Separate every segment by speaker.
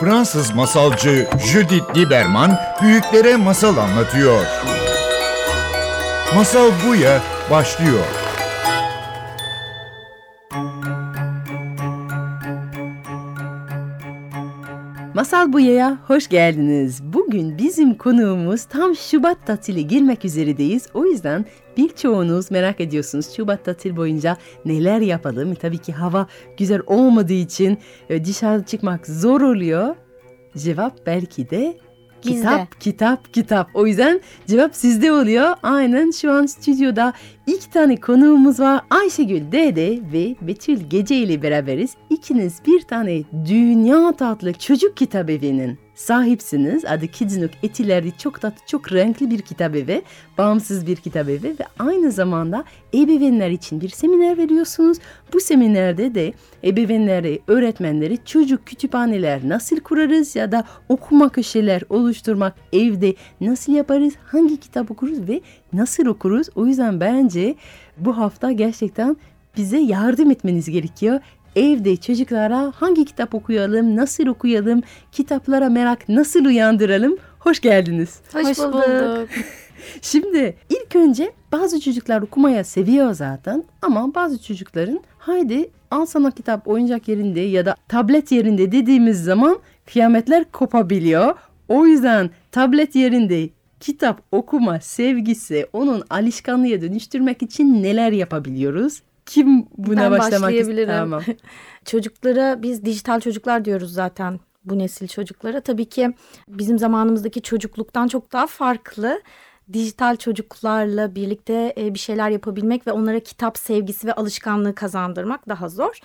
Speaker 1: Fransız masalcı Judith Lieberman büyüklere masal anlatıyor. Masal Buya başlıyor.
Speaker 2: Masal Buya'ya hoş geldiniz. Bugün bizim konuğumuz tam Şubat tatili girmek üzeredeyiz. O yüzden birçoğunuz merak ediyorsunuz Şubat tatil boyunca neler yapalım. Tabii ki hava güzel olmadığı için e, dışarı çıkmak zor oluyor. Cevap belki de
Speaker 3: Bizde.
Speaker 2: kitap, kitap, kitap. O yüzden cevap sizde oluyor. Aynen şu an stüdyoda iki tane konuğumuz var. Ayşegül Dede ve Betül Gece ile beraberiz. İkiniz bir tane dünya tatlı çocuk kitap evinin sahipsiniz. Adı Kidsnook Etiler'de çok tatlı, çok renkli bir kitap evi. Bağımsız bir kitap evi ve aynı zamanda ebeveynler için bir seminer veriyorsunuz. Bu seminerde de ebeveynlere, öğretmenlere çocuk kütüphaneler nasıl kurarız ya da okuma köşeler oluşturmak evde nasıl yaparız, hangi kitap okuruz ve nasıl okuruz. O yüzden bence bu hafta gerçekten bize yardım etmeniz gerekiyor. Evde çocuklara hangi kitap okuyalım, nasıl okuyalım, kitaplara merak nasıl uyandıralım. Hoş geldiniz.
Speaker 3: Hoş, bulduk.
Speaker 2: Şimdi ilk önce bazı çocuklar okumaya seviyor zaten ama bazı çocukların haydi al sana kitap oyuncak yerinde ya da tablet yerinde dediğimiz zaman kıyametler kopabiliyor. O yüzden tablet yerinde kitap okuma sevgisi onun alışkanlığa dönüştürmek için neler yapabiliyoruz? Kim buna
Speaker 3: Ben
Speaker 2: başlamak ister? Tamam.
Speaker 3: Çocuklara biz dijital çocuklar diyoruz zaten bu nesil çocuklara. Tabii ki bizim zamanımızdaki çocukluktan çok daha farklı. Dijital çocuklarla birlikte e, bir şeyler yapabilmek ve onlara kitap sevgisi ve alışkanlığı kazandırmak daha zor.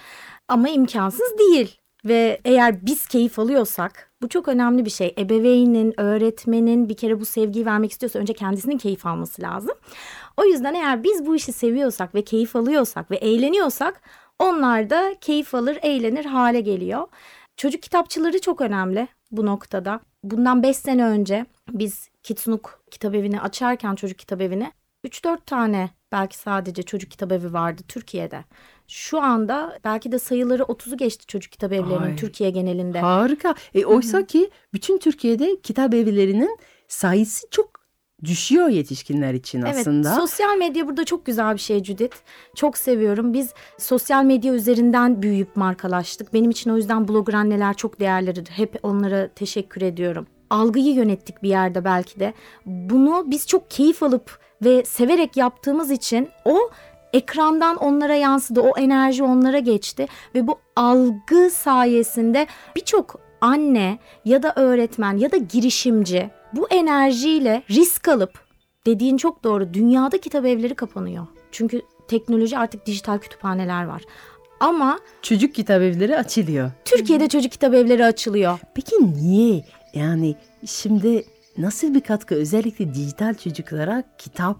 Speaker 3: Ama imkansız değil. Ve eğer biz keyif alıyorsak bu çok önemli bir şey. Ebeveynin, öğretmenin bir kere bu sevgiyi vermek istiyorsa önce kendisinin keyif alması lazım. O yüzden eğer biz bu işi seviyorsak ve keyif alıyorsak ve eğleniyorsak onlar da keyif alır, eğlenir hale geliyor. Çocuk kitapçıları çok önemli bu noktada. Bundan 5 sene önce biz Kitsnuk kitap evini açarken çocuk kitap evini 3-4 tane belki sadece çocuk kitap evi vardı Türkiye'de. Şu anda belki de sayıları 30'u geçti çocuk kitap evlerinin
Speaker 2: Ay.
Speaker 3: Türkiye genelinde.
Speaker 2: Harika. E, oysa ki bütün Türkiye'de kitap evlerinin sayısı çok düşüyor yetişkinler için
Speaker 3: Evet,
Speaker 2: aslında.
Speaker 3: sosyal medya burada çok güzel bir şey Judith. Çok seviyorum. Biz sosyal medya üzerinden büyüyüp markalaştık. Benim için o yüzden blogger anneler çok değerlidir. Hep onlara teşekkür ediyorum. Algıyı yönettik bir yerde belki de. Bunu biz çok keyif alıp ve severek yaptığımız için o ekrandan onlara yansıdı. O enerji onlara geçti ve bu algı sayesinde birçok anne ya da öğretmen ya da girişimci bu enerjiyle risk alıp dediğin çok doğru dünyada kitap evleri kapanıyor. Çünkü teknoloji artık dijital kütüphaneler var. Ama
Speaker 2: Çocuk kitap evleri açılıyor.
Speaker 3: Türkiye'de çocuk kitap evleri açılıyor.
Speaker 2: Peki niye? Yani şimdi nasıl bir katkı özellikle dijital çocuklara kitap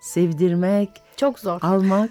Speaker 2: sevdirmek,
Speaker 3: Çok zor.
Speaker 2: almak?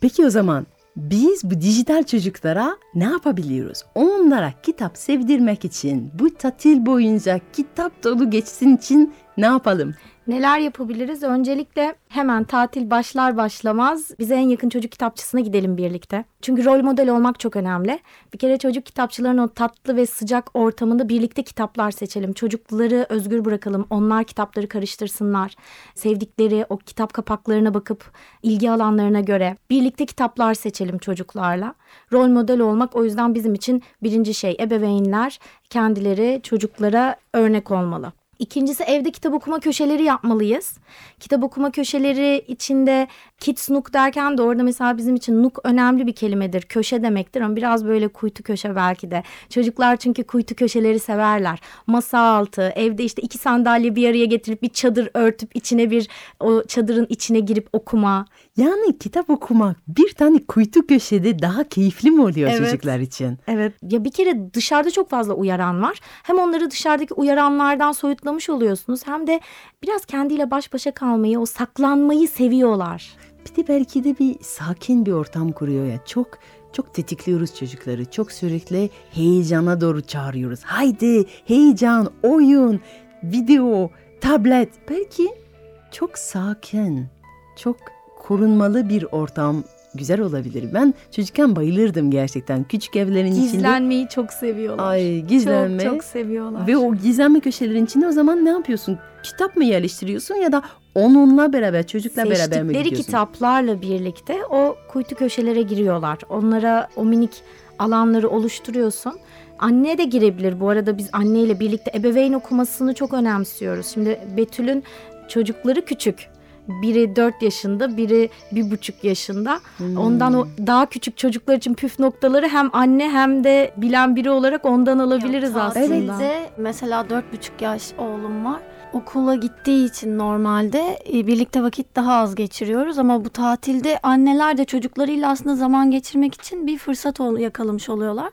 Speaker 2: Peki o zaman biz bu dijital çocuklara ne yapabiliyoruz? Onlara kitap sevdirmek için bu tatil boyunca kitap dolu geçsin için ne yapalım?
Speaker 3: Neler yapabiliriz? Öncelikle hemen tatil başlar başlamaz bize en yakın çocuk kitapçısına gidelim birlikte. Çünkü rol model olmak çok önemli. Bir kere çocuk kitapçıların o tatlı ve sıcak ortamında birlikte kitaplar seçelim. Çocukları özgür bırakalım. Onlar kitapları karıştırsınlar. Sevdikleri o kitap kapaklarına bakıp ilgi alanlarına göre birlikte kitaplar seçelim çocuklarla. Rol model olmak o yüzden bizim için birinci şey. Ebeveynler kendileri çocuklara örnek olmalı. İkincisi evde kitap okuma köşeleri yapmalıyız. Kitap okuma köşeleri içinde Kids Nook derken de orada mesela bizim için Nook önemli bir kelimedir. Köşe demektir ama biraz böyle kuytu köşe belki de. Çocuklar çünkü kuytu köşeleri severler. Masa altı, evde işte iki sandalye bir araya getirip bir çadır örtüp içine bir o çadırın içine girip okuma.
Speaker 2: Yani kitap okumak bir tane kuytu köşede daha keyifli mi oluyor
Speaker 3: Evet.
Speaker 2: çocuklar için?
Speaker 3: Evet. Ya bir kere dışarıda çok fazla uyaran var. Hem onları dışarıdaki uyaranlardan soyutlamış oluyorsunuz hem de biraz kendiyle baş başa kalmayı, o saklanmayı seviyorlar.
Speaker 2: Bir de belki de bir sakin bir ortam kuruyor ya. Çok çok tetikliyoruz çocukları. Çok sürekli heyecana doğru çağırıyoruz. Haydi heyecan, oyun, video, tablet. Belki çok sakin, çok korunmalı bir ortam güzel olabilir. Ben çocukken bayılırdım gerçekten. Küçük evlerin içinde.
Speaker 3: Gizlenmeyi çok seviyorlar.
Speaker 2: Ay gizlenme.
Speaker 3: Çok çok seviyorlar.
Speaker 2: Ve o gizlenme köşelerin içinde o zaman ne yapıyorsun? Kitap mı yerleştiriyorsun ya da onunla beraber çocukla beraber mi
Speaker 3: Seçtikleri
Speaker 2: gidiyorsun?
Speaker 3: kitaplarla birlikte o kuytu köşelere giriyorlar. Onlara o minik alanları oluşturuyorsun. Anne de girebilir. Bu arada biz anneyle birlikte ebeveyn okumasını çok önemsiyoruz. Şimdi Betül'ün çocukları küçük. Biri 4 yaşında, biri bir buçuk yaşında.
Speaker 2: Hmm.
Speaker 3: Ondan o daha küçük çocuklar için püf noktaları hem anne hem de bilen biri olarak ondan alabiliriz
Speaker 4: Yok,
Speaker 3: aslında.
Speaker 4: tatilde mesela dört buçuk yaş oğlum var. Okula gittiği için normalde e, birlikte vakit daha az geçiriyoruz ama bu tatilde anneler de çocuklarıyla aslında zaman geçirmek için bir fırsat yakalamış oluyorlar.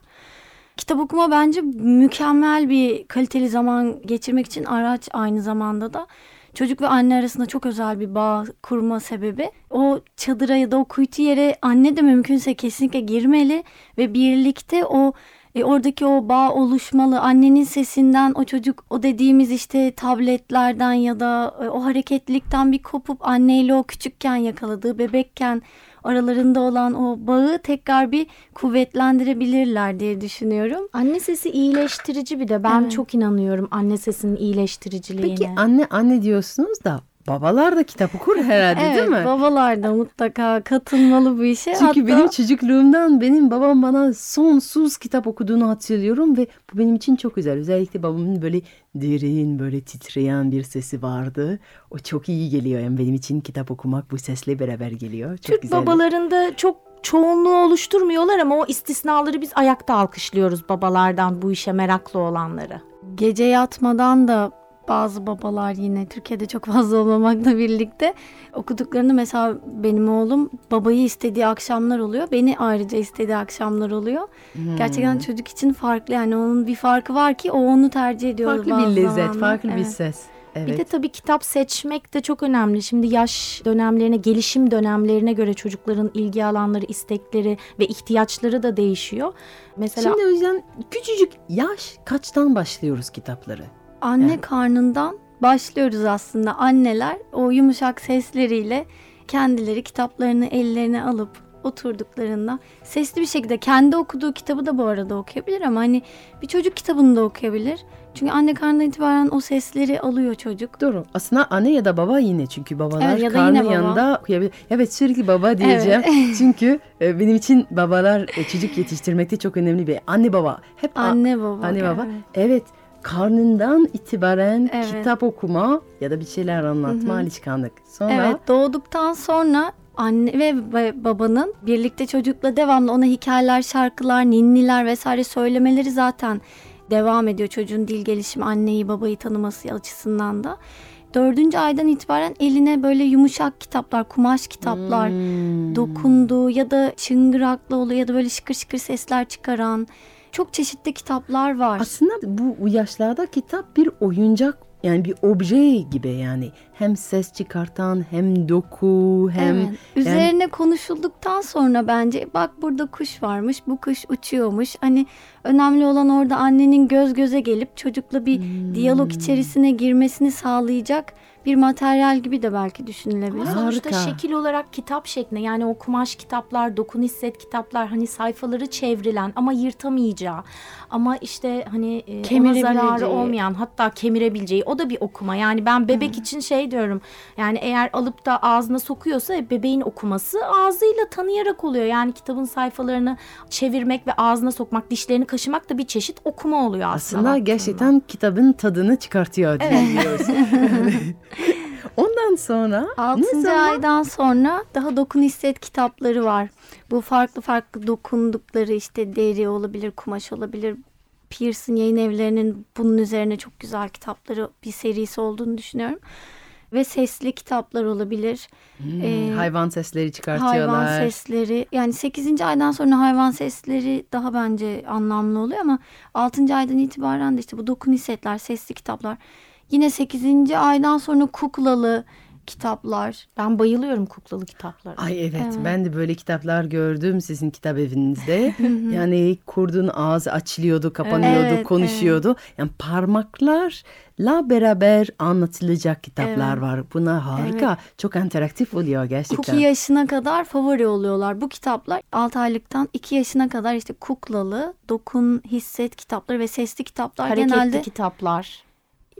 Speaker 4: Kitap okuma bence mükemmel bir kaliteli zaman geçirmek için araç aynı zamanda da. Çocuk ve anne arasında çok özel bir bağ kurma sebebi. O çadıra ya da o kuytu yere anne de mümkünse kesinlikle girmeli ve birlikte o e, oradaki o bağ oluşmalı. Annenin sesinden o çocuk o dediğimiz işte tabletlerden ya da e, o hareketlilikten bir kopup anneyle o küçükken yakaladığı bebekken aralarında olan o bağı tekrar bir kuvvetlendirebilirler diye düşünüyorum.
Speaker 3: Anne sesi iyileştirici bir de. Ben
Speaker 4: Evet.
Speaker 3: çok inanıyorum anne sesinin iyileştiriciliğine.
Speaker 2: Peki anne anne diyorsunuz da babalar da kitap okur herhalde değil
Speaker 4: evet,
Speaker 2: mi?
Speaker 4: babalar da mutlaka katılmalı bu işe.
Speaker 2: Çünkü
Speaker 4: Hatta-
Speaker 2: benim çocukluğumdan benim babam bana sonsuz kitap okuduğunu hatırlıyorum ve bu benim için çok güzel. Özellikle babamın böyle derin böyle titreyen bir sesi vardı. O çok iyi geliyor. Yani benim için kitap okumak bu sesle beraber geliyor. Çok
Speaker 3: Türk
Speaker 2: güzel.
Speaker 3: babalarında çok çoğunluğu oluşturmuyorlar ama o istisnaları biz ayakta alkışlıyoruz babalardan bu işe meraklı olanları.
Speaker 4: Gece yatmadan da bazı babalar yine Türkiye'de çok fazla olmamakla birlikte okuduklarını mesela benim oğlum babayı istediği akşamlar oluyor. Beni ayrıca istediği akşamlar oluyor.
Speaker 2: Hmm.
Speaker 4: Gerçekten çocuk için farklı yani onun bir farkı var ki o onu tercih ediyor.
Speaker 2: farklı bir lezzet,
Speaker 4: zamanlar.
Speaker 2: farklı bir
Speaker 4: Evet.
Speaker 2: ses. Evet.
Speaker 3: Bir de tabii kitap seçmek de çok önemli. Şimdi yaş dönemlerine, gelişim dönemlerine göre çocukların ilgi alanları, istekleri ve ihtiyaçları da değişiyor. Mesela
Speaker 2: Şimdi o yüzden küçücük yaş kaçtan başlıyoruz kitapları?
Speaker 4: Anne
Speaker 2: Evet.
Speaker 4: karnından başlıyoruz aslında. Anneler o yumuşak sesleriyle kendileri kitaplarını ellerine alıp oturduklarında sesli bir şekilde kendi okuduğu kitabı da bu arada okuyabilir ama hani bir çocuk kitabını da okuyabilir. Çünkü anne karnından itibaren o sesleri alıyor çocuk.
Speaker 2: Doğru. Aslında anne ya da baba yine çünkü babalar
Speaker 4: Evet, ya da
Speaker 2: karnı
Speaker 4: baba.
Speaker 2: yanında okuyabilir. Evet sürekli baba diyeceğim. çünkü e, benim için babalar e, çocuk yetiştirmekte çok önemli bir anne baba. Hep
Speaker 4: Anne baba.
Speaker 2: anne baba.
Speaker 4: evet.
Speaker 2: Evet. Karnından itibaren
Speaker 4: Evet.
Speaker 2: kitap okuma ya da bir şeyler anlatma
Speaker 4: Hı hı.
Speaker 2: alışkanlık. Sonra
Speaker 4: Evet doğduktan sonra anne ve ba- babanın birlikte çocukla devamlı ona hikayeler, şarkılar, ninniler vesaire söylemeleri zaten devam ediyor çocuğun dil gelişimi, anneyi babayı tanıması açısından da. Dördüncü aydan itibaren eline böyle yumuşak kitaplar, kumaş kitaplar
Speaker 2: Hmm.
Speaker 4: dokunduğu ya da çıngıraklı oluyor ya da böyle şıkır şıkır sesler çıkaran çok çeşitli kitaplar var.
Speaker 2: Aslında bu yaşlarda kitap bir oyuncak yani bir obje gibi yani hem ses çıkartan hem doku hem
Speaker 4: Evet. Üzerine konuşulduktan sonra bence bak burada kuş varmış, bu kuş uçuyormuş. Hani önemli olan orada annenin göz göze gelip çocukla bir diyalog içerisine girmesini sağlayacak bir materyal gibi de belki düşünülebilir.
Speaker 3: Ama sonuçta
Speaker 2: Harika.
Speaker 3: şekil olarak kitap şeklinde yani o kumaş kitaplar, dokun hisset kitaplar hani sayfaları çevrilen ama yırtamayacağı ama işte hani e, ona zararı olmayan hatta kemirebileceği o da bir okuma. Yani ben bebek için şey diyorum yani eğer alıp da ağzına sokuyorsa e, bebeğin okuması ağzıyla tanıyarak oluyor. Yani kitabın sayfalarını çevirmek ve ağzına sokmak, dişlerini kaşımak da bir çeşit okuma oluyor aslında.
Speaker 2: aslında
Speaker 3: baktığında.
Speaker 2: gerçekten kitabın tadını çıkartıyor diyoruz. Ondan sonra ne
Speaker 4: 6.
Speaker 2: zaman?
Speaker 4: aydan sonra daha dokun hisset kitapları var. Bu farklı farklı dokundukları işte deri olabilir, kumaş olabilir. Pearson yayın evlerinin bunun üzerine çok güzel kitapları bir serisi olduğunu düşünüyorum. Ve sesli kitaplar olabilir. Ee,
Speaker 2: hayvan sesleri çıkartıyorlar.
Speaker 4: Hayvan sesleri yani 8. aydan sonra hayvan sesleri daha bence anlamlı oluyor ama 6. aydan itibaren de işte bu dokun hissetler, sesli kitaplar. Yine 8. aydan sonra kuklalı kitaplar.
Speaker 3: Ben bayılıyorum kuklalı kitaplara.
Speaker 2: Ay evet,
Speaker 4: Evet.
Speaker 2: ben de böyle kitaplar gördüm sizin kitap evinizde. yani kurdun ağzı açılıyordu, kapanıyordu,
Speaker 4: Evet,
Speaker 2: konuşuyordu. Yani parmaklarla beraber anlatılacak kitaplar
Speaker 4: Evet.
Speaker 2: var. Buna harika. Çok interaktif oluyor gerçekten.
Speaker 4: 2 yaşına kadar favori oluyorlar. Bu kitaplar 6 aylıktan 2 yaşına kadar işte kuklalı, dokun, hisset kitapları ve sesli kitaplar
Speaker 3: Hareketli
Speaker 4: genelde
Speaker 3: kitaplar.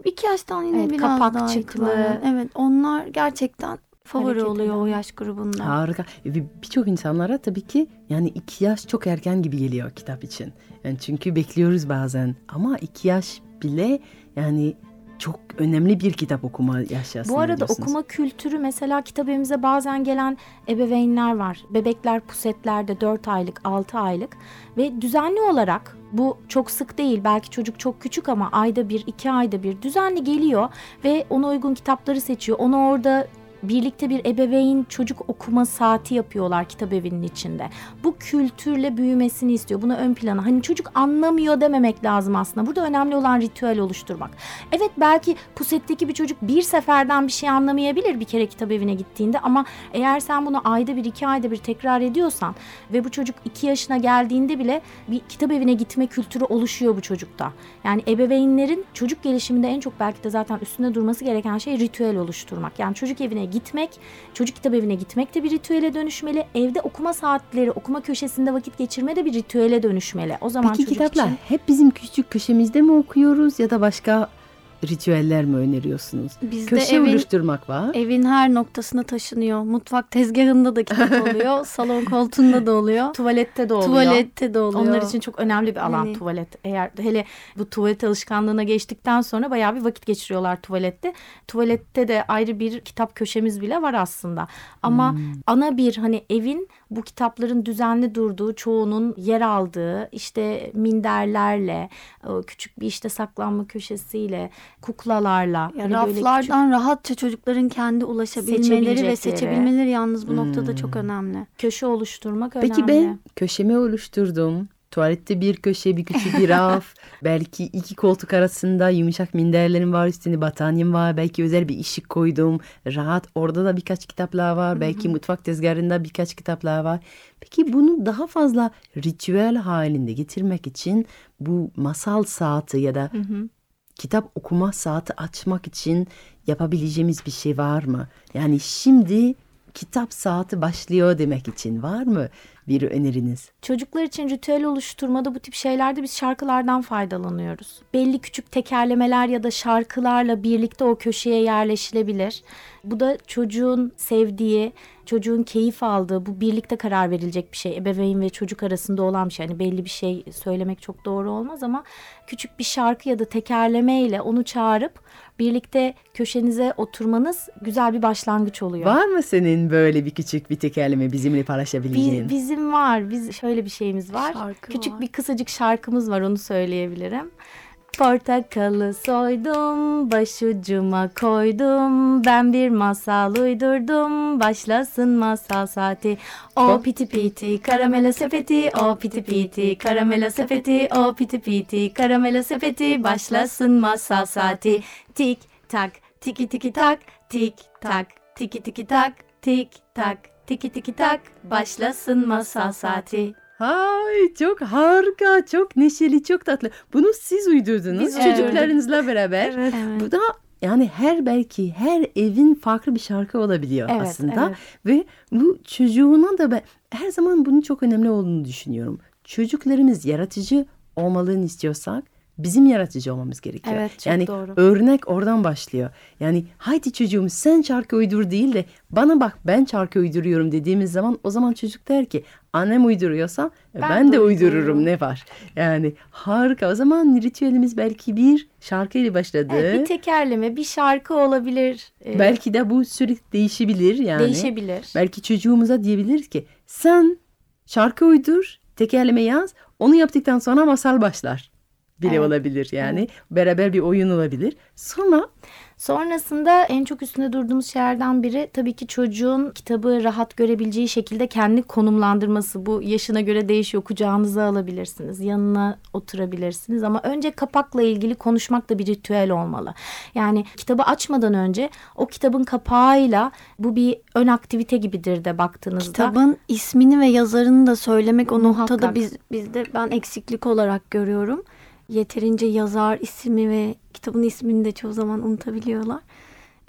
Speaker 4: 2 yaştan yine
Speaker 3: Evet,
Speaker 4: biraz daha
Speaker 3: kapakçıklı.
Speaker 4: itibaren. Evet onlar gerçekten favori
Speaker 3: Hareket
Speaker 4: oluyor o yaş grubunda.
Speaker 2: Harika. Ve birçok insanlara tabii ki yani iki yaş çok erken gibi geliyor kitap için. Yani çünkü bekliyoruz bazen ama iki yaş bile yani çok önemli bir kitap okuma yaşı aslında
Speaker 3: Bu arada okuma kültürü mesela kitap evimize bazen gelen ebeveynler var. Bebekler pusetlerde 4 aylık, 6 aylık ve düzenli olarak bu çok sık değil. Belki çocuk çok küçük ama ayda bir, iki ayda bir düzenli geliyor ve ona uygun kitapları seçiyor. Onu orada birlikte bir ebeveyn çocuk okuma saati yapıyorlar kitap evinin içinde. Bu kültürle büyümesini istiyor. Bunu ön plana. Hani çocuk anlamıyor dememek lazım aslında. Burada önemli olan ritüel oluşturmak. Evet belki pusetteki bir çocuk bir seferden bir şey anlamayabilir bir kere kitap evine gittiğinde ama eğer sen bunu ayda bir iki ayda bir tekrar ediyorsan ve bu çocuk iki yaşına geldiğinde bile bir kitap evine gitme kültürü oluşuyor bu çocukta. Yani ebeveynlerin çocuk gelişiminde en çok belki de zaten üstünde durması gereken şey ritüel oluşturmak. Yani çocuk evine gitmek, çocuk kitap evine gitmek de bir ritüele dönüşmeli. Evde okuma saatleri, okuma köşesinde vakit geçirme de bir ritüele dönüşmeli. O zaman
Speaker 2: Peki
Speaker 3: çocuk
Speaker 2: kitaplar
Speaker 3: için
Speaker 2: hep bizim küçük köşemizde mi okuyoruz ya da başka ritüeller mi öneriyorsunuz?
Speaker 4: Bizde
Speaker 2: Köşe
Speaker 4: evin,
Speaker 2: oluşturmak var.
Speaker 4: evin her noktasına taşınıyor. Mutfak tezgahında da kitap oluyor. salon koltuğunda da oluyor.
Speaker 3: tuvalette de oluyor.
Speaker 4: Tuvalette de oluyor.
Speaker 3: Onlar için çok önemli bir alan
Speaker 4: Hani-
Speaker 3: tuvalet. Eğer hele bu tuvalet alışkanlığına geçtikten sonra bayağı bir vakit geçiriyorlar tuvalette. Tuvalette de ayrı bir kitap köşemiz bile var aslında. Ama
Speaker 2: Hmm.
Speaker 3: ana bir hani evin bu kitapların düzenli durduğu, çoğunun yer aldığı işte minderlerle, küçük bir işte saklanma köşesiyle, kuklalarla,
Speaker 4: Ya
Speaker 3: hani böyle küçük-
Speaker 4: raflardan rahatça çocukların kendi ulaşabilmeleri ve seçebilmeleri yalnız bu noktada çok önemli.
Speaker 3: köşe oluşturmak
Speaker 2: Peki
Speaker 3: önemli.
Speaker 2: ben köşemi oluşturdum. Tuvalette bir köşe, bir küçük bir raf. belki iki koltuk arasında yumuşak minderlerim var, üstünde battaniyem var. Belki özel bir ışık koydum. Rahat orada da birkaç kitaplar var. Belki mutfak tezgahında birkaç kitaplar var. Peki bunu daha fazla ritüel halinde getirmek için bu masal saati ya da kitap okuma saati açmak için yapabileceğimiz bir şey var mı? Yani şimdi kitap saati başlıyor demek için var mı bir öneriniz?
Speaker 3: Çocuklar için ritüel oluşturmada bu tip şeylerde biz şarkılardan faydalanıyoruz. Belli küçük tekerlemeler ya da şarkılarla birlikte o köşeye yerleşilebilir. Bu da çocuğun sevdiği, çocuğun keyif aldığı, bu birlikte karar verilecek bir şey. Ebeveyn ve çocuk arasında olan bir şey. Hani belli bir şey söylemek çok doğru olmaz ama küçük bir şarkı ya da tekerlemeyle onu çağırıp birlikte köşenize oturmanız güzel bir başlangıç oluyor.
Speaker 2: Var mı senin böyle bir küçük bir tekerleme bizimle paylaşabileceğin?
Speaker 3: Biz, bizim var. Biz şöyle bir şeyimiz var.
Speaker 4: Şarkı
Speaker 3: Küçük
Speaker 4: var.
Speaker 3: bir kısacık şarkımız var onu söyleyebilirim. Portakalı soydum, başucuma koydum. Ben bir masal uydurdum, başlasın masal saati. O piti piti karamela sepeti, o piti piti karamela sepeti, o piti piti karamela sepeti. Başlasın masal saati. Tik tak, tiki tiki tak, tik tak, tiki tiki tak, tik tak, tiki tiki tak. Başlasın masal saati.
Speaker 2: Ay çok harika, çok neşeli, çok tatlı. Bunu siz uydurdunuz
Speaker 3: Biz
Speaker 2: çocuklarınızla beraber.
Speaker 4: Evet.
Speaker 2: Bu da yani her belki her evin farklı bir şarkı olabiliyor
Speaker 3: Evet,
Speaker 2: aslında.
Speaker 3: evet.
Speaker 2: Ve bu çocuğuna da ben her zaman bunun çok önemli olduğunu düşünüyorum. Çocuklarımız yaratıcı olmalarını istiyorsak bizim yaratıcı olmamız gerekiyor.
Speaker 3: Evet, çok
Speaker 2: yani
Speaker 3: doğru.
Speaker 2: örnek oradan başlıyor. Yani haydi çocuğum sen şarkı uydur değil de bana bak ben şarkı uyduruyorum dediğimiz zaman o zaman çocuk der ki annem uyduruyorsa ben,
Speaker 3: Ben
Speaker 2: de uydururum
Speaker 3: uydururum.
Speaker 2: ne var. Yani harika o zaman ritüelimiz belki bir şarkıyla başladı.
Speaker 3: Evet, bir tekerleme, bir şarkı olabilir. Ee,
Speaker 2: Belki de bu sürekli değişebilir yani.
Speaker 3: değişebilir.
Speaker 2: Belki çocuğumuza diyebiliriz ki sen şarkı uydur, tekerleme yaz, onu yaptıktan sonra masal başlar. Bile
Speaker 3: Evet.
Speaker 2: olabilir yani. Beraber bir oyun olabilir. Sonra
Speaker 3: Sonrasında en çok üstünde durduğumuz şeylerden biri tabii ki çocuğun kitabı rahat görebileceği şekilde kendi konumlandırması. Bu yaşına göre değişiyor. Kucağınıza alabilirsiniz, yanına oturabilirsiniz ama önce kapakla ilgili konuşmak da bir ritüel olmalı. Yani kitabı açmadan önce o kitabın kapağıyla bu bir ön aktivite gibidir de baktığınızda.
Speaker 4: Kitabın ismini ve yazarını da söylemek o
Speaker 3: Muhakkak.
Speaker 4: noktada biz bizde ben eksiklik olarak görüyorum. Yeterince yazar ismi ve kitabın ismini de çoğu zaman unutabiliyorlar.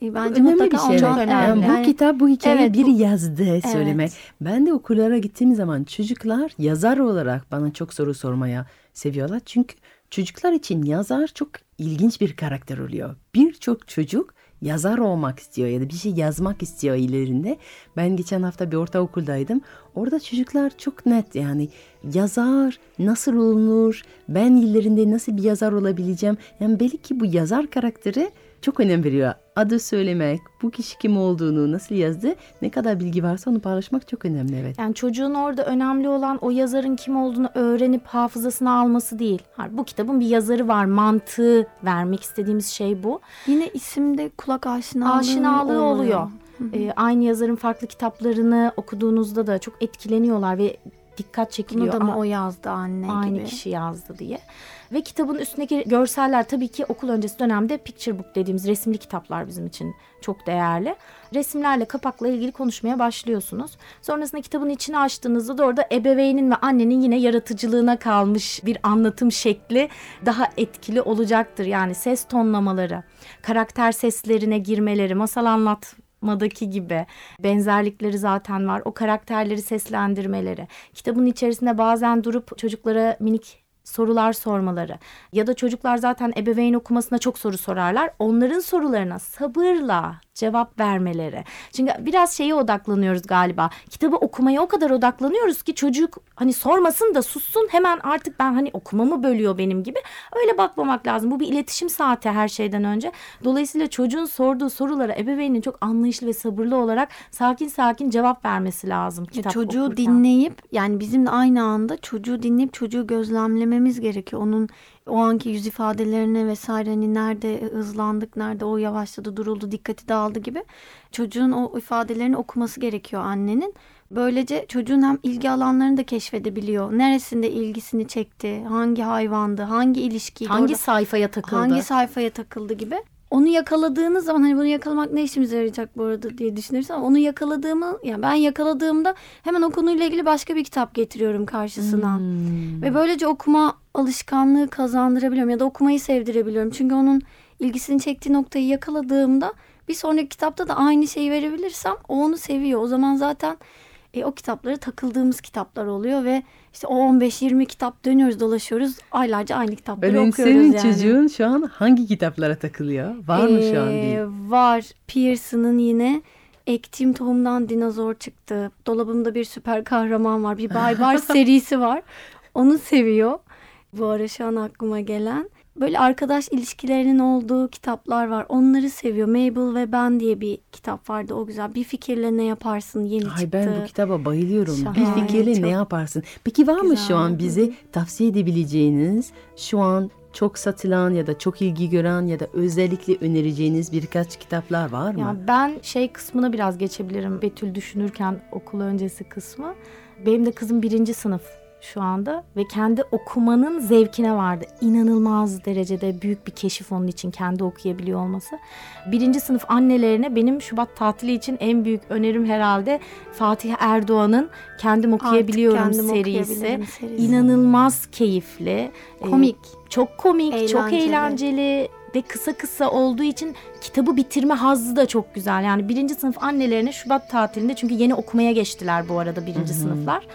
Speaker 4: E, bence
Speaker 2: önemli
Speaker 4: mutlaka
Speaker 2: bir şey. evet.
Speaker 3: önemli.
Speaker 2: Yani bu
Speaker 4: Yani-
Speaker 2: kitap bu hikayeyi
Speaker 4: Evet,
Speaker 2: biri
Speaker 4: bu-
Speaker 2: yazdı söylemek. Ben de okullara gittiğim zaman çocuklar yazar olarak bana çok soru sormaya seviyorlar. Çünkü çocuklar için yazar çok ilginç bir karakter oluyor. Birçok çocuk yazar olmak istiyor ya da bir şey yazmak istiyor ilerinde. Ben geçen hafta bir ortaokuldaydım. Orada çocuklar çok net yani yazar nasıl olunur, ben ilerinde nasıl bir yazar olabileceğim. Yani belki bu yazar karakteri çok önem veriyor. Adı söylemek, bu kişi kim olduğunu, nasıl yazdı, ne kadar bilgi varsa onu paylaşmak çok önemli evet.
Speaker 3: Yani çocuğun orada önemli olan o yazarın kim olduğunu öğrenip hafızasına alması değil. Bu kitabın bir yazarı var, mantığı vermek istediğimiz şey bu.
Speaker 4: Yine isimde kulak aşinalığı,
Speaker 3: Aşinalığı oluyor.
Speaker 4: Hı hı.
Speaker 3: Ee, aynı yazarın farklı kitaplarını okuduğunuzda da çok etkileniyorlar ve dikkat çekiliyor.
Speaker 4: Bunu da mı
Speaker 3: Aa,
Speaker 4: o yazdı anne
Speaker 3: aynı
Speaker 4: gibi.
Speaker 3: kişi yazdı diye. Ve kitabın üstündeki görseller tabii ki okul öncesi dönemde picture book dediğimiz resimli kitaplar bizim için çok değerli. Resimlerle kapakla ilgili konuşmaya başlıyorsunuz. Sonrasında kitabın içini açtığınızda da orada ebeveynin ve annenin yine yaratıcılığına kalmış bir anlatım şekli daha etkili olacaktır. Yani ses tonlamaları, karakter seslerine girmeleri, masal anlat madaki gibi benzerlikleri zaten var. O karakterleri seslendirmeleri. Kitabın içerisinde bazen durup çocuklara minik sorular sormaları ya da çocuklar zaten ebeveyn okumasına çok soru sorarlar. Onların sorularına sabırla cevap vermeleri. Çünkü biraz şeye odaklanıyoruz galiba. Kitabı okumaya o kadar odaklanıyoruz ki çocuk hani sormasın da sussun hemen artık ben hani okumamı bölüyor benim gibi. Öyle bakmamak lazım. Bu bir iletişim saati her şeyden önce. Dolayısıyla çocuğun sorduğu sorulara ebeveynin çok anlayışlı ve sabırlı olarak sakin sakin cevap vermesi lazım. Kitap
Speaker 4: çocuğu
Speaker 3: okurken.
Speaker 4: dinleyip yani bizim de aynı anda çocuğu dinleyip çocuğu gözlemlememiz gerekiyor. Onun o anki yüz ifadelerine vesaire hani nerede hızlandık, nerede o yavaşladı, duruldu, dikkati dağıldı gibi çocuğun o ifadelerini okuması gerekiyor annenin. Böylece çocuğun hem ilgi alanlarını da keşfedebiliyor. Neresinde ilgisini çekti, hangi hayvandı, hangi ilişkiydi,
Speaker 3: hangi
Speaker 4: orada
Speaker 3: sayfaya takıldı?
Speaker 4: hangi sayfaya takıldı gibi. Onu yakaladığınız zaman hani bunu yakalamak ne işimize yarayacak bu arada diye düşünürsün ama onu yakaladığımı yani ben yakaladığımda hemen o konuyla ilgili başka bir kitap getiriyorum karşısına.
Speaker 3: Hmm.
Speaker 4: Ve böylece okuma alışkanlığı kazandırabiliyorum ya da okumayı sevdirebiliyorum. Çünkü onun ilgisini çektiği noktayı yakaladığımda bir sonraki kitapta da aynı şeyi verebilirsem o onu seviyor. O zaman zaten e, o kitapları takıldığımız kitaplar oluyor ve işte o 15-20 kitap dönüyoruz dolaşıyoruz aylarca aynı kitapları
Speaker 2: Benim
Speaker 4: okuyoruz
Speaker 2: senin
Speaker 4: yani.
Speaker 2: çocuğun şu an hangi kitaplara takılıyor? Var mı şu an
Speaker 4: Ee,
Speaker 2: bir?
Speaker 4: Var. Pearson'ın yine Ektiğim Tohumdan Dinozor çıktı. Dolabımda bir süper kahraman var. Bir Baybars serisi var. Onu seviyor. Bu ara şu an aklıma gelen. Böyle arkadaş ilişkilerinin olduğu kitaplar var. Onları seviyor. Mabel ve Ben diye bir kitap vardı. O güzel. Bir fikirle ne yaparsın yeni
Speaker 2: Ay
Speaker 4: çıktı.
Speaker 2: ben bu kitaba bayılıyorum.
Speaker 3: Şahane,
Speaker 2: bir fikirle
Speaker 4: çok
Speaker 2: ne yaparsın? Peki var mı
Speaker 4: güzel.
Speaker 2: şu an bize tavsiye edebileceğiniz şu an çok satılan ya da çok ilgi gören ya da özellikle önereceğiniz birkaç kitaplar var mı?
Speaker 3: Ya ben şey kısmına biraz geçebilirim. Betül düşünürken okul öncesi kısmı. Benim de kızım birinci sınıf şu anda ve kendi okumanın zevkine vardı. İnanılmaz derecede büyük bir keşif onun için kendi okuyabiliyor olması. Birinci sınıf annelerine benim Şubat tatili için en büyük önerim herhalde Fatih Erdoğan'ın Kendim
Speaker 4: Artık
Speaker 3: Okuyabiliyorum
Speaker 4: kendim
Speaker 3: serisi.
Speaker 4: okuyabilirim serisi.
Speaker 3: İnanılmaz keyifli. Ee,
Speaker 4: Komik.
Speaker 3: çok komik, çok
Speaker 4: Eğlenceli.
Speaker 3: Ve kısa kısa olduğu için kitabı bitirme hazzı da çok güzel. Yani birinci sınıf annelerine Şubat tatilinde çünkü yeni okumaya geçtiler bu arada birinci sınıflar.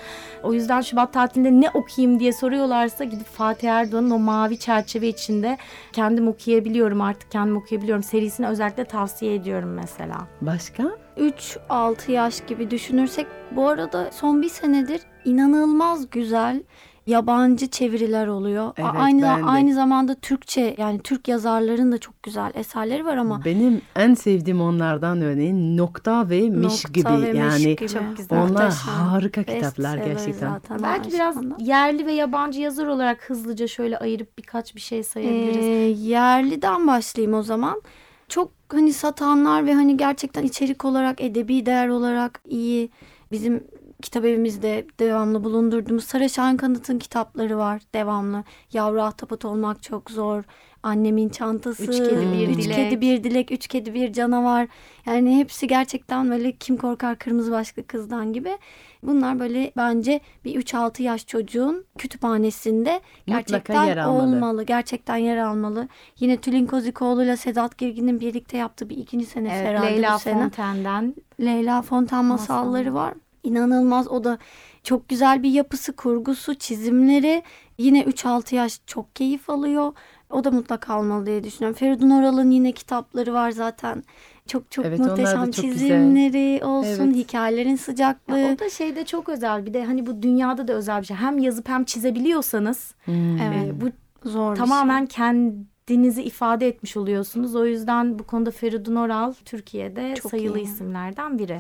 Speaker 3: O yüzden Şubat tatilinde ne okuyayım diye soruyorlarsa gidip Fatih Erdoğan'ın o mavi çerçeve içinde kendim okuyabiliyorum artık kendim okuyabiliyorum serisini özellikle tavsiye ediyorum mesela.
Speaker 2: Başka?
Speaker 4: 3-6 yaş gibi düşünürsek bu arada son bir senedir inanılmaz güzel yabancı çeviriler oluyor.
Speaker 2: Evet,
Speaker 4: aynı
Speaker 2: ben de.
Speaker 4: aynı zamanda Türkçe yani Türk yazarların da çok güzel eserleri var ama
Speaker 2: Benim en sevdiğim onlardan örneğin Nokta ve Miş
Speaker 4: Nokta
Speaker 2: gibi
Speaker 4: ve Miş
Speaker 2: yani
Speaker 4: gibi.
Speaker 3: Çok güzel.
Speaker 2: onlar
Speaker 4: Muhteşem.
Speaker 2: harika kitaplar
Speaker 4: Bestseller
Speaker 2: gerçekten.
Speaker 4: zaten
Speaker 3: Belki biraz yerli ve yabancı yazar olarak hızlıca şöyle ayırıp birkaç bir şey sayabiliriz.
Speaker 4: Ee, yerliden başlayayım o zaman. Çok hani satanlar ve hani gerçekten içerik olarak, edebi değer olarak iyi. Bizim kitap evimizde devamlı bulundurduğumuz Sara Şahin Kanıt'ın kitapları var devamlı. Yavru ahtapot olmak çok zor. Annemin çantası,
Speaker 3: Üç kedi, bir
Speaker 4: üç
Speaker 3: dilek.
Speaker 4: kedi bir dilek, üç kedi bir canavar. Yani hepsi gerçekten böyle kim korkar kırmızı başlı kızdan gibi. Bunlar böyle bence bir 3-6 yaş çocuğun kütüphanesinde gerçekten
Speaker 2: yer almalı.
Speaker 4: olmalı. Gerçekten yer almalı. Yine Tülin Kozikoğlu ile Sedat Girgin'in birlikte yaptığı bir ikinci senesi
Speaker 3: Evet,
Speaker 4: herhalde
Speaker 3: Leyla
Speaker 4: bu sene.
Speaker 3: Fontaine'den
Speaker 4: Leyla Fonten masalları var. İnanılmaz o da çok güzel bir yapısı, kurgusu, çizimleri. Yine 3-6 yaş çok keyif alıyor. O da mutlaka almalı diye düşünüyorum. Feridun Oral'ın yine kitapları var zaten. Çok çok
Speaker 2: Evet,
Speaker 4: muhteşem
Speaker 2: çok güzel.
Speaker 4: çizimleri olsun,
Speaker 2: Evet.
Speaker 4: hikayelerin sıcaklığı.
Speaker 3: Ya o da şeyde çok özel. Bir de hani bu dünyada da özel bir şey. Hem yazıp hem çizebiliyorsanız
Speaker 2: Hmm.
Speaker 4: Evet.
Speaker 3: bu
Speaker 4: Zor bir şey.
Speaker 3: tamamen kendinizi ifade etmiş oluyorsunuz. O yüzden bu konuda Feridun Oral Türkiye'de
Speaker 4: Çok
Speaker 3: sayılı
Speaker 4: iyi.
Speaker 3: isimlerden biri.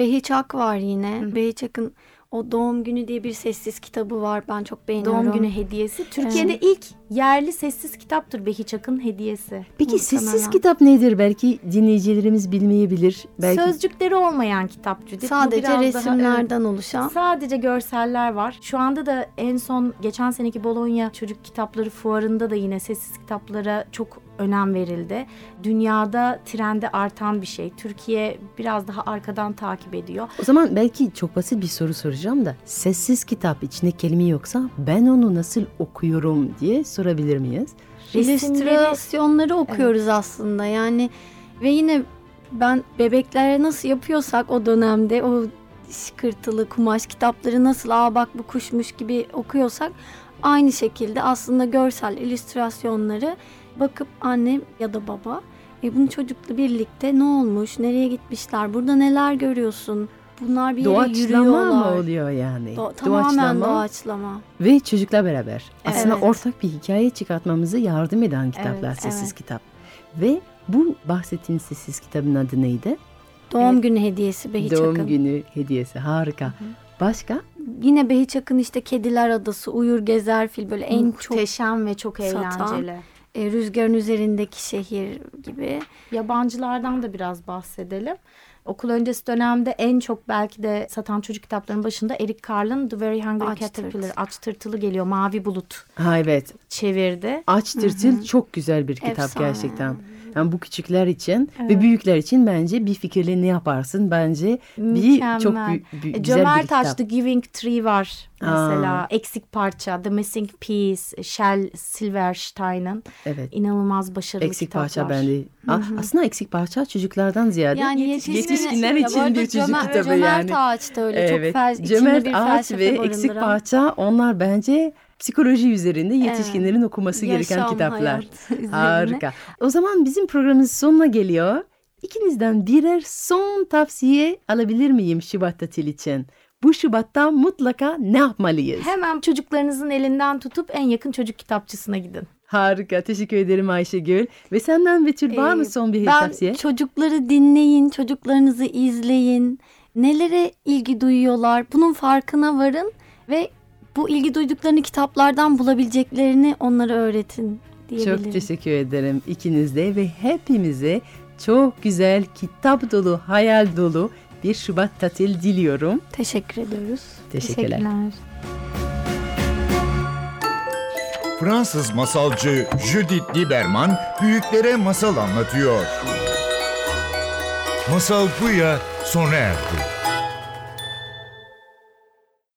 Speaker 4: Behiç Ak var yine. Behiç Ak'ın o Doğum Günü diye bir sessiz kitabı var. Ben çok beğeniyorum.
Speaker 3: Doğum günü hediyesi. Türkiye'de ilk yerli sessiz kitaptır Behiç Akın hediyesi.
Speaker 2: Peki
Speaker 4: Muhtemelen.
Speaker 2: sessiz kitap nedir? Belki dinleyicilerimiz bilmeyebilir. Belki
Speaker 3: Sözcükleri olmayan kitap. Bu
Speaker 4: Sadece
Speaker 3: biraz daha, evet,
Speaker 4: resimlerden oluşan.
Speaker 3: Sadece görseller var. Şu anda da en son geçen seneki Bologna Çocuk Kitapları Fuarı'nda da yine sessiz kitaplara çok önem verildi. Dünyada trende artan bir şey. Türkiye biraz daha arkadan takip ediyor.
Speaker 2: O zaman belki çok basit bir soru soracağım da sessiz kitap içinde kelime yoksa ben onu nasıl okuyorum diye sorabilir miyiz?
Speaker 4: İllüstrasyonları okuyoruz aslında yani ve yine ben bebeklere nasıl yapıyorsak o dönemde o şıkırtılı kumaş kitapları nasıl aa bak bu kuşmuş gibi okuyorsak aynı şekilde aslında görsel illüstrasyonları bakıp annem ya da baba e, bunu çocukla birlikte ne olmuş nereye gitmişler burada neler görüyorsun bunlar bir yere
Speaker 2: Doğaçlama
Speaker 4: yürüyorlar.
Speaker 2: mı oluyor yani?
Speaker 4: Do- tamamen doğaçlama.
Speaker 2: Ve çocukla beraber. Aslında
Speaker 4: Evet.
Speaker 2: ortak bir hikaye çıkartmamıza yardım eden kitaplar
Speaker 3: Evet,
Speaker 2: sessiz
Speaker 4: evet.
Speaker 2: kitap. Ve bu bahsettiğin sessiz kitabın adı neydi?
Speaker 4: Doğum günü hediyesi Behiç
Speaker 2: Doğum günü hediyesi. Harika. Başka?
Speaker 4: Yine Behiç Akın işte Kediler Adası, Uyur Gezer Fil böyle en çok
Speaker 3: Muhteşem ve çok
Speaker 4: satan. E, rüzgarın üzerindeki şehir gibi.
Speaker 3: Yabancılardan da biraz bahsedelim. Okul öncesi dönemde en çok belki de satan çocuk kitaplarının başında Eric Carle'ın The Very Hungry
Speaker 4: Aç
Speaker 3: Caterpillar,
Speaker 4: Tırtıl.
Speaker 3: Aç Tırtılı geliyor, Mavi Bulut
Speaker 2: Ha evet.
Speaker 3: çevirdi.
Speaker 2: Aç Tırtıl çok güzel bir kitap
Speaker 4: Efsane.
Speaker 2: gerçekten. Yani bu küçükler için ve büyükler için bence bir fikirle ne yaparsın bence bir çok
Speaker 3: Mükemmel.
Speaker 2: bü- bü-
Speaker 3: E,
Speaker 2: güzel bir kitap.
Speaker 3: Aç The Giving Tree var mesela.
Speaker 2: Aa.
Speaker 3: Eksik Parça, The Missing Piece, Shel Silverstein'ın
Speaker 2: Evet.
Speaker 3: inanılmaz başarılı
Speaker 2: Eksik
Speaker 3: kitaplar.
Speaker 2: parça bende. A- Aslında eksik parça çocuklardan ziyade
Speaker 4: Yani
Speaker 2: yetiş-
Speaker 4: yetişkin-
Speaker 2: yetişkinler için bir çocuk
Speaker 4: Cömer-
Speaker 2: kitabı
Speaker 4: Cömert
Speaker 2: yani.
Speaker 4: Ağaç da öyle
Speaker 2: Evet.
Speaker 4: çok fel,
Speaker 2: Cömert
Speaker 4: bir
Speaker 2: Ağaç ve Eksik
Speaker 4: barındıran.
Speaker 2: Parça onlar bence psikoloji üzerinde yetişkinlerin okuması gereken
Speaker 4: Yaşam,
Speaker 2: kitaplar.
Speaker 4: hayat üzerine.
Speaker 2: Harika. O zaman bizim programımız sonuna geliyor. İkinizden birer son tavsiye alabilir miyim Şubat tatil için? Bu Şubat'ta mutlaka ne yapmalıyız?
Speaker 3: Hemen çocuklarınızın elinden tutup en yakın çocuk kitapçısına gidin.
Speaker 2: Harika. Teşekkür ederim Ayşegül. Ve senden Betül var mı
Speaker 4: Ee,
Speaker 2: son bir
Speaker 4: ben
Speaker 2: tavsiye?
Speaker 4: çocukları dinleyin, çocuklarınızı izleyin. Nelere ilgi duyuyorlar? Bunun farkına varın ve bu ilgi duyduklarını kitaplardan bulabileceklerini onlara öğretin diyebilirim.
Speaker 2: Çok teşekkür ederim ikinize ve hepimize çok güzel, kitap dolu, hayal dolu bir Şubat tatil diliyorum.
Speaker 4: Teşekkür ediyoruz.
Speaker 2: Teşekkürler.
Speaker 1: Fransız masalcı Judith Lieberman büyüklere masal anlatıyor. Masal Buya sona erdi.